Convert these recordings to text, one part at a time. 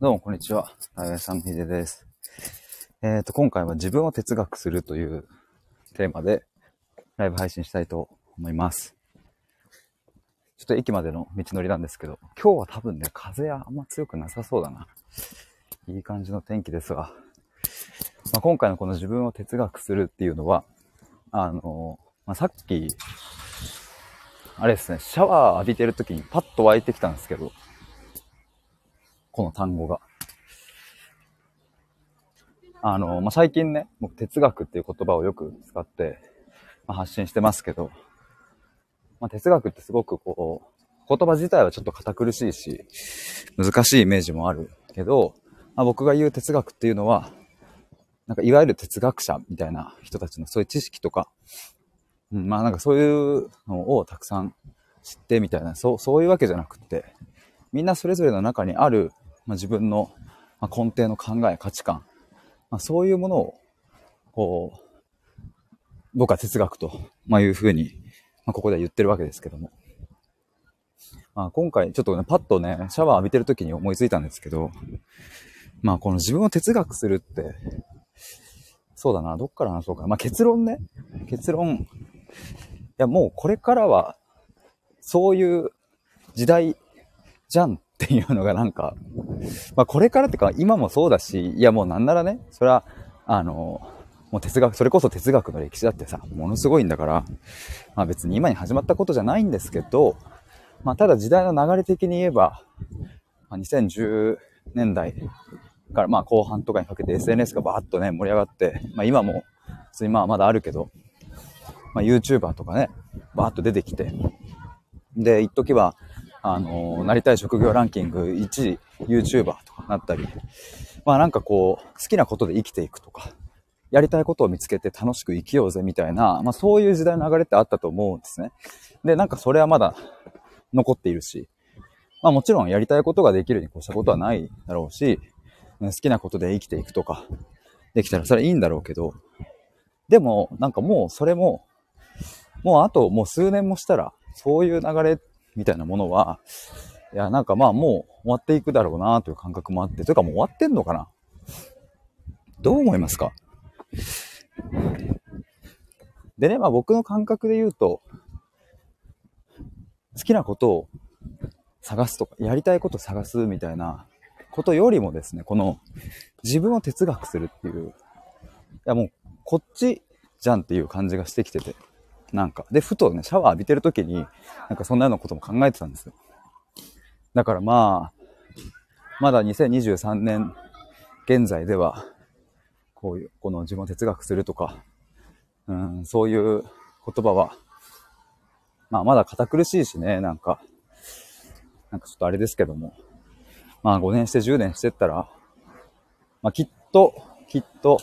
どうも、こんにちは。大林さん、ひでです。えっ、ー、と、今回は自分を哲学するというテーマでライブ配信したいと思います。ちょっと駅までの道のりなんですけど、今日は多分ね、風はあんま強くなさそうだな。いい感じの天気ですが、まあ、今回のこの自分を哲学するっていうのは、あの、まあ、さっき、あれですね、シャワー浴びてる時にパッと湧いてきたんですけど、この単語が。あの、まあ、最近ね、僕哲学っていう言葉をよく使って、まあ、発信してますけど、まあ、哲学ってすごくこう、言葉自体はちょっと堅苦しいし、難しいイメージもあるけど、まあ、僕が言う哲学っていうのは、なんかいわゆる哲学者みたいな人たちのそういう知識とか、うん、まあなんかそういうのをたくさん知ってみたいな、そう、そういうわけじゃなくって、みんなそれぞれの中にあるまあ、自分の根底の考え、価値観、まあ、そういうものを、こう、僕は哲学と、まあ、いうふうに、まあ、ここでは言ってるわけですけども。まあ、今回ちょっとね、パッとね、シャワー浴びてる時に思いついたんですけど、まあこの自分を哲学するって、そうだな、どっから話そうか。まあ結論ね、結論、いやもうこれからは、そういう時代じゃんっっていうのがなんか、まあこれからってか今もそうだし、いやもうなんならね、それは、あの、もう哲学、それこそ哲学の歴史だってさ、ものすごいんだから、まあ別に今に始まったことじゃないんですけど、まあただ時代の流れ的に言えば、まあ、2010年代からまあ後半とかにかけて SNS がバーッとね盛り上がって、まあ今も普通にまあまだあるけど、まあ YouTuber とかね、バーッと出てきて、で、一時はあの、なりたい職業ランキング1位 YouTuber とかなったり、まあなんかこう、好きなことで生きていくとか、やりたいことを見つけて楽しく生きようぜみたいな、まあそういう時代の流れってあったと思うんですね。で、なんかそれはまだ残っているし、まあもちろんやりたいことができるに越したことはないだろうし、好きなことで生きていくとか、できたらそれはいいんだろうけど、でもなんかもうそれも、もうあともう数年もしたら、そういう流れみたいなものは、いや、なんかまあもう終わっていくだろうなという感覚もあって、というかもう終わってんのかな？どう思いますか？でね、まあ僕の感覚で言うと、好きなことを探すとか、やりたいことを探すみたいなことよりもですね、この自分を哲学するっていう、いやもうこっちじゃんっていう感じがしてきてて、なんか。で、ふとね、シャワー浴びてる時に、なんかそんなようなことも考えてたんですよ。だからまあ、まだ2023年現在では、こういう、この自分を哲学するとか、うん、そういう言葉は、まあまだ堅苦しいしね、なんか、なんかちょっとあれですけども、まあ5年して10年してったら、まあきっと、きっと、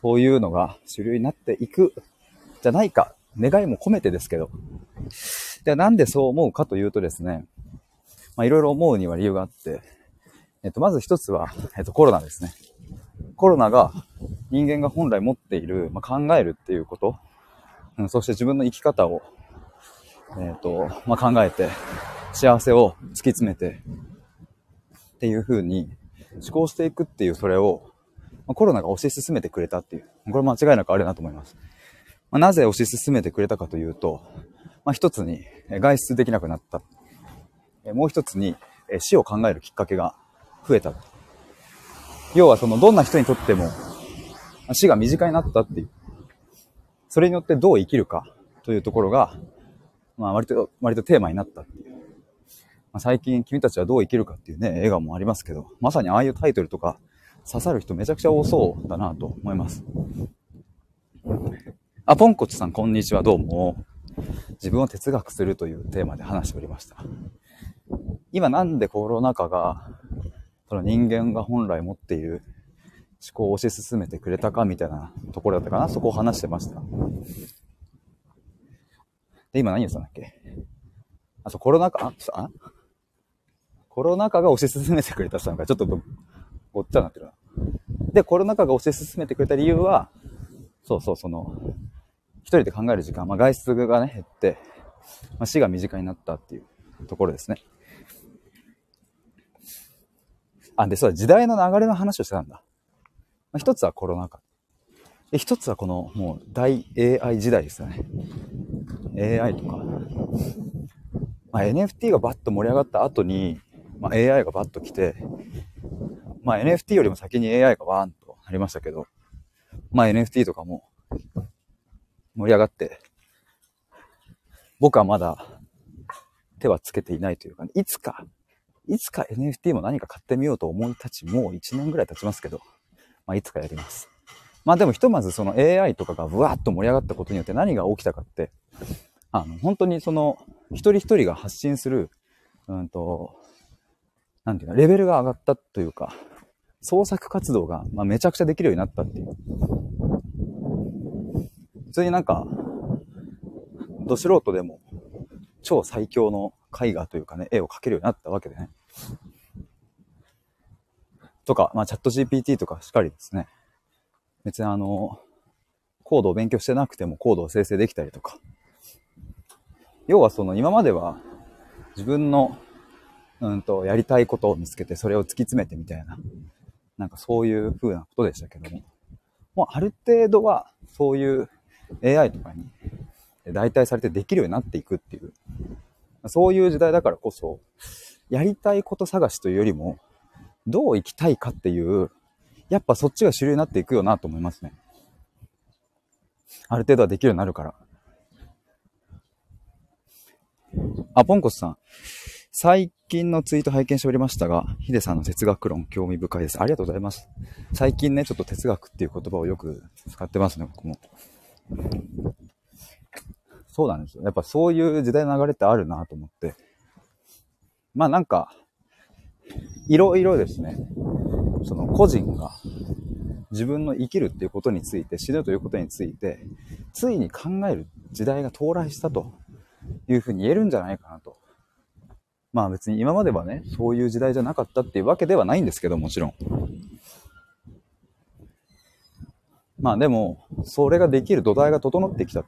そういうのが主流になっていくじゃないか願いも込めてですけど。で、なんでそう思うかというとですね、まあ、いろいろ思うには理由があって、えっと、まず一つは、えっと、コロナですね。コロナが人間が本来持っている、まあ、考えるっていうこと、うん、そして自分の生き方を、えっと、まあ、考えて、幸せを突き詰めて、っていう風に思考していくっていうそれを、まあ、コロナが推し進めてくれたっていう、これ間違いなくあるなと思います。まあ、なぜ推し進めてくれたかというと、まあ、一つに外出できなくなった。もう一つに死を考えるきっかけが増えた。要はそのどんな人にとっても死が身近になったっていう。それによってどう生きるかというところが、まあ割と、割とテーマになったっていう。まあ、最近君たちはどう生きるかっていうね、映画もありますけど、まさにああいうタイトルとか刺さる人めちゃくちゃ多そうだなと思います。あ、ポンコツさん、こんにちは、どうも。自分を哲学するというテーマで話しておりました。今なんでコロナ禍が、その人間が本来持っている思考を推し進めてくれたかみたいなところだったかなそこを話してました。で、今何言ってたんだっけ？あ、そう、コロナ禍、あ、あ？コロナ禍が推し進めてくれた人なんかちょっとごっちゃになってるな。で、コロナ禍が推し進めてくれた理由は、そうそう、その、一人で考える時間、まあ、外出がね、減って、まあ、死が身近になったっていうところですね。あ、で、そうだ、時代の流れの話をしてたんだ。まあ、一つはコロナ禍。で、一つはこの、もう、大 AI 時代ですよね。AI とか。まあ、NFT がバッと盛り上がった後に、まあ、AI がバッと来て、まあ、NFT よりも先に AI がワーンとなりましたけど、まあ、NFT とかも盛り上がって、僕はまだ手はつけていないというか、ね、いつか、いつか NFT も何か買ってみようと思い立ち、もう1年ぐらい経ちますけど、まあ、いつかやります。まあでもひとまずその AI とかがブワーッと盛り上がったことによって何が起きたかって、あの、本当にその、一人一人が発信する、うんと、なんていうか、レベルが上がったというか、創作活動が、まあ、めちゃくちゃできるようになったっていう。通になんか、ど素人でも、超最強の絵画というかね、絵を描けるようになったわけでね。とか、まあ、チャット GPT とかしっかりですね。別にあの、コードを勉強してなくてもコードを生成できたりとか。要はその今までは自分の、うんと、やりたいことを見つけてそれを突き詰めてみたいな、なんかそういう風なことでしたけども、もうある程度はそういう AI とかに代替されてできるようになっていくっていう、そういう時代だからこそ、やりたいこと探しというよりも、どう生きたいかっていうやっぱそっちが主流になっていくよなと思いますね。ある程度はできるようになるから。あ、ポンコスさん。最近のツイート拝見しておりましたが、ヒデさんの哲学論興味深いです。ありがとうございます。最近ね、ちょっと哲学っていう言葉をよく使ってますね、僕も。そうなんですよ。やっぱそういう時代の流れってあるなと思って。まあなんか、いろいろですね、その個人が自分の生きるっていうことについて、死ぬということについて、ついに考える時代が到来したというふうに言えるんじゃないかなと。まあ別に今まではね、そういう時代じゃなかったっていうわけではないんですけど、もちろん。まあでも、それができる土台が整ってきた。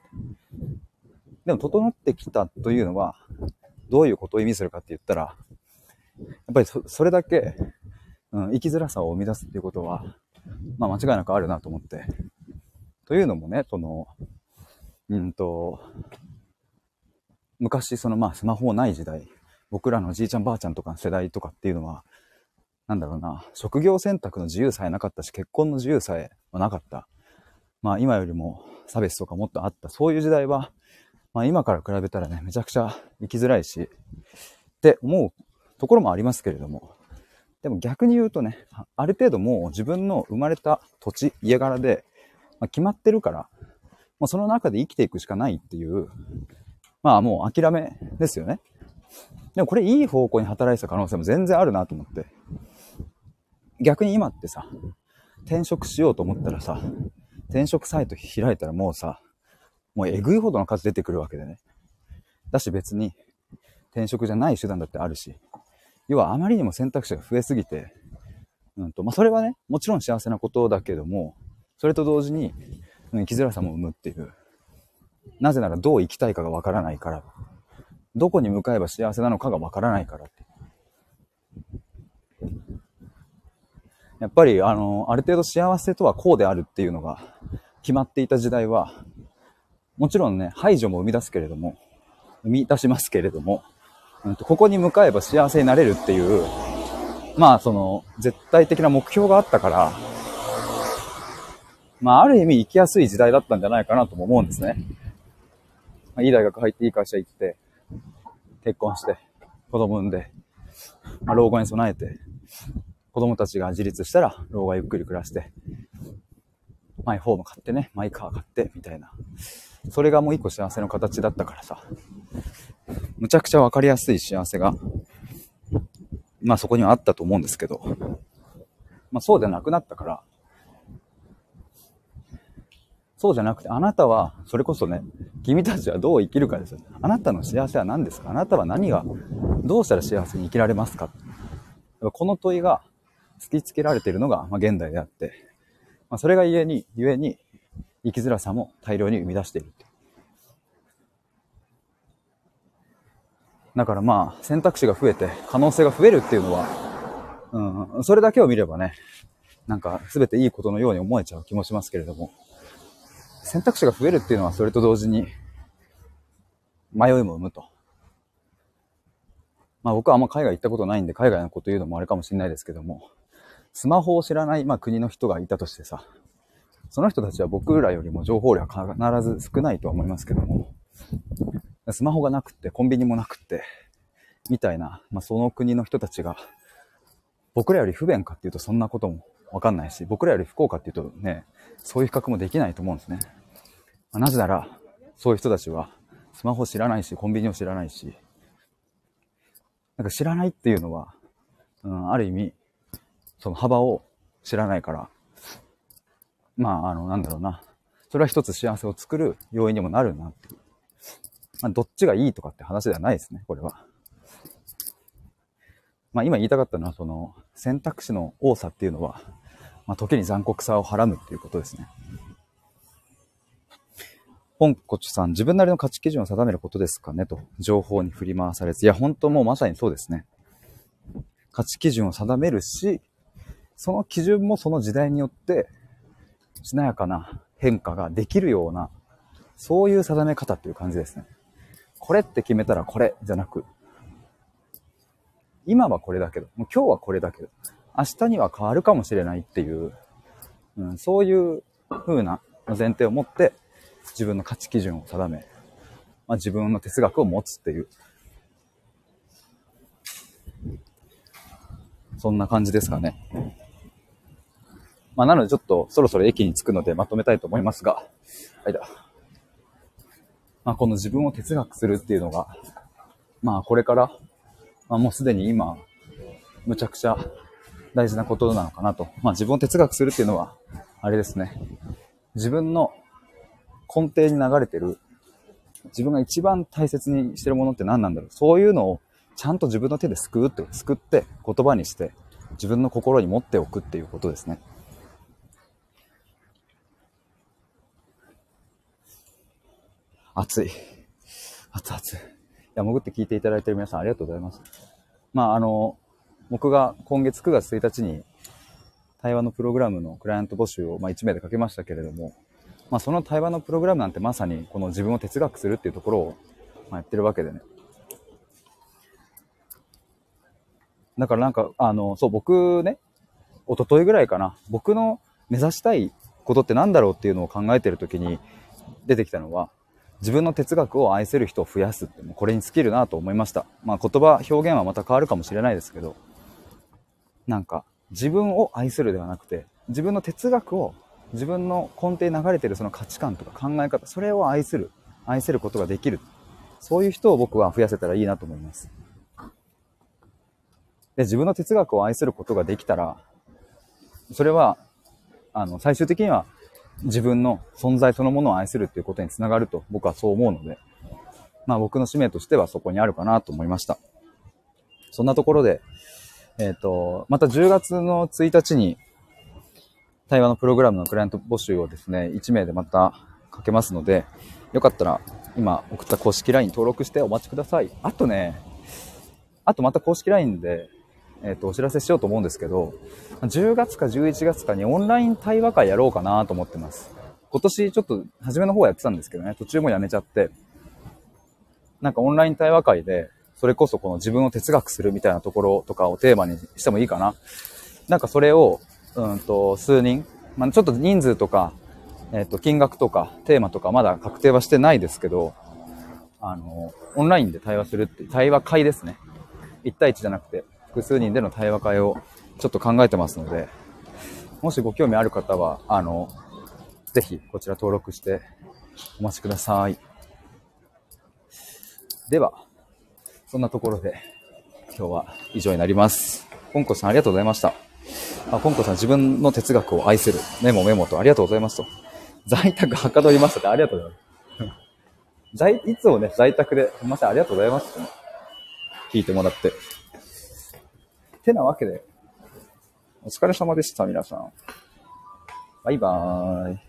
でも整ってきたというのは、どういうことを意味するかって言ったら、やっぱりそれだけうん、生きづらさを生み出すっていうことは、まあ間違いなくあるなと思って。というのもね、その、うんと、昔そのまあスマホない時代、僕らのじいちゃんばあちゃんとかの世代とかっていうのは、なんだろうな、職業選択の自由さえなかったし、結婚の自由さえなかった。まあ今よりも差別とかもっとあった。そういう時代は、まあ今から比べたらね、めちゃくちゃ生きづらいし、って思うところもありますけれども、でも逆に言うとね、ある程度もう自分の生まれた土地、家柄で、まあ、決まってるから、もうその中で生きていくしかないっていう、まあもう諦めですよね。でもこれいい方向に働いてた可能性も全然あるなと思って。逆に今ってさ、転職しようと思ったらさ、転職サイト開いたらもうさ、もうえぐいほどの数出てくるわけでね。だし別に転職じゃない手段だってあるし、要はあまりにも選択肢が増えすぎて、うんと、まあ、それはね、もちろん幸せなことだけども、それと同時に、うん生きづらさも生むっていう。なぜならどう生きたいかがわからないから。どこに向かえば幸せなのかがわからないからって。やっぱり、あの、ある程度幸せとはこうであるっていうのが決まっていた時代は、もちろんね、排除も生み出すけれども、生み出しますけれども、うん、ここに向かえば幸せになれるっていう、まあその絶対的な目標があったから、まあある意味生きやすい時代だったんじゃないかなとも思うんですね。まあ、いい大学入っていい会社行って、結婚して、子供産んで、まあ、老後に備えて、子供たちが自立したら老後はゆっくり暮らして、マイホーム買ってね、マイカー買って、みたいな。それがもう一個幸せの形だったからさ。むちゃくちゃわかりやすい幸せが、まあそこにはあったと思うんですけど、まあそうじゃなくなったから、そうじゃなくて、あなたは、それこそね、君たちはどう生きるかですよ。あなたの幸せは何ですか？あなたは何が、どうしたら幸せに生きられますか？この問いが突きつけられているのが、まあ、現代であって、まあ、それが故に、故に、生きづらさも大量に生み出している。だからまあ、選択肢が増えて、可能性が増えるっていうのは、うん、それだけを見ればね、なんか全ていいことのように思えちゃう気もしますけれども、選択肢が増えるっていうのはそれと同時に迷いも生むと。まあ僕はあんま海外行ったことないんで海外のこと言うのもあれかもしれないですけども、スマホを知らない、まあ、国の人がいたとしてさ、その人たちは僕らよりも情報量は必ず少ないとは思いますけども、スマホがなくって、コンビニもなくって、みたいな、まあ、その国の人たちが、僕らより不便かっていうとそんなこともわかんないし、僕らより不幸かっていうとね、そういう比較もできないと思うんですね。まあ、なぜなら、そういう人たちは、スマホ知らないし、コンビニを知らないし、なんか知らないっていうのは、うん、ある意味、その幅を知らないから、まあ、あの、なんだろうな。それは一つ幸せを作る要因にもなるなっていう。まあ、どっちがいいとかって話ではないですね、これは。まあ、今言いたかったのは、その、選択肢の多さっていうのは、まあ、時に残酷さをはらむっていうことですね。本コチさん、自分なりの価値基準を定めることですかねと、情報に振り回されず。いや、本当もうまさにそうですね。価値基準を定めるし、その基準もその時代によって、しなやかな変化ができるような、そういう定め方っていう感じですね。これって決めたらこれじゃなく、今はこれだけど、もう今日はこれだけど、明日には変わるかもしれないっていう、うん、そういう風な前提を持って自分の価値基準を定め、まあ、自分の哲学を持つっていう、そんな感じですかね。まあ、なのでちょっとそろそろ駅に着くのでまとめたいと思いますが、はいだ。まあ、この自分を哲学するっていうのが、まあ、これから、まあ、もうすでに今、むちゃくちゃ大事なことなのかなと。まあ、自分を哲学するっていうのは、あれですね。自分の根底に流れてる、自分が一番大切にしてるものって何なんだろう。そういうのをちゃんと自分の手で救うって、救って言葉にして、自分の心に持っておくっていうことですね。暑い。熱々。いや、潜って聞いていただいてる皆さんありがとうございます。まあ、あの、僕が今月9月1日に対話のプログラムのクライアント募集を、まあ、1名でかけましたけれども、まあ、その対話のプログラムなんてまさにこの自分を哲学するっていうところを、まあ、やってるわけでね。だからなんか、あの、そう、僕ね、一昨日ぐらいかな、僕の目指したいことって何だろうっていうのを考えてる時に出てきたのは、自分の哲学を愛せる人を増やすって、これに尽きるなと思いました。まあ言葉、表現はまた変わるかもしれないですけど、なんか自分を愛するではなくて、自分の哲学を、自分の根底に流れてるその価値観とか考え方、それを愛する、愛せることができる。そういう人を僕は増やせたらいいなと思います。で、自分の哲学を愛することができたら、それは、あの、最終的には自分の存在そのものを愛するっていうことにつながると僕はそう思うので、まあ僕の使命としてはそこにあるかなと思いました。そんなところで、えっ、ー、と、また10月の1日に対話のプログラムのクライアント募集をですね、1名でまたかけますので、よかったら今送った公式 LINE 登録してお待ちください。あとね、あとまた公式 LINE でえっ、ー、と、お知らせしようと思うんですけど、10月か11月かにオンライン対話会やろうかなと思ってます。今年ちょっと初めの方やってたんですけどね、途中もやめちゃって、なんかオンライン対話会で、それこそこの自分を哲学するみたいなところとかをテーマにしてもいいかな。なんかそれを、うんと、数人、まあ、ちょっと人数とか、えっ、ー、と、金額とか、テーマとかまだ確定はしてないですけど、あの、オンラインで対話するって、対話会ですね。1対1じゃなくて、複数人での対話会をちょっと考えてますので、もしご興味ある方は、あの、ぜひこちら登録してお待ちください。では、そんなところで今日は以上になります。ポンコさんありがとうございました。あ、ポンコさん自分の哲学を愛するメモメモとありがとうございますと。在宅はかどりましたってありがとうございます。在、いつもね、在宅で、すみません、ありがとうございます、聞いてもらって。てなわけで、お疲れ様でした、皆さん。バイバーイ。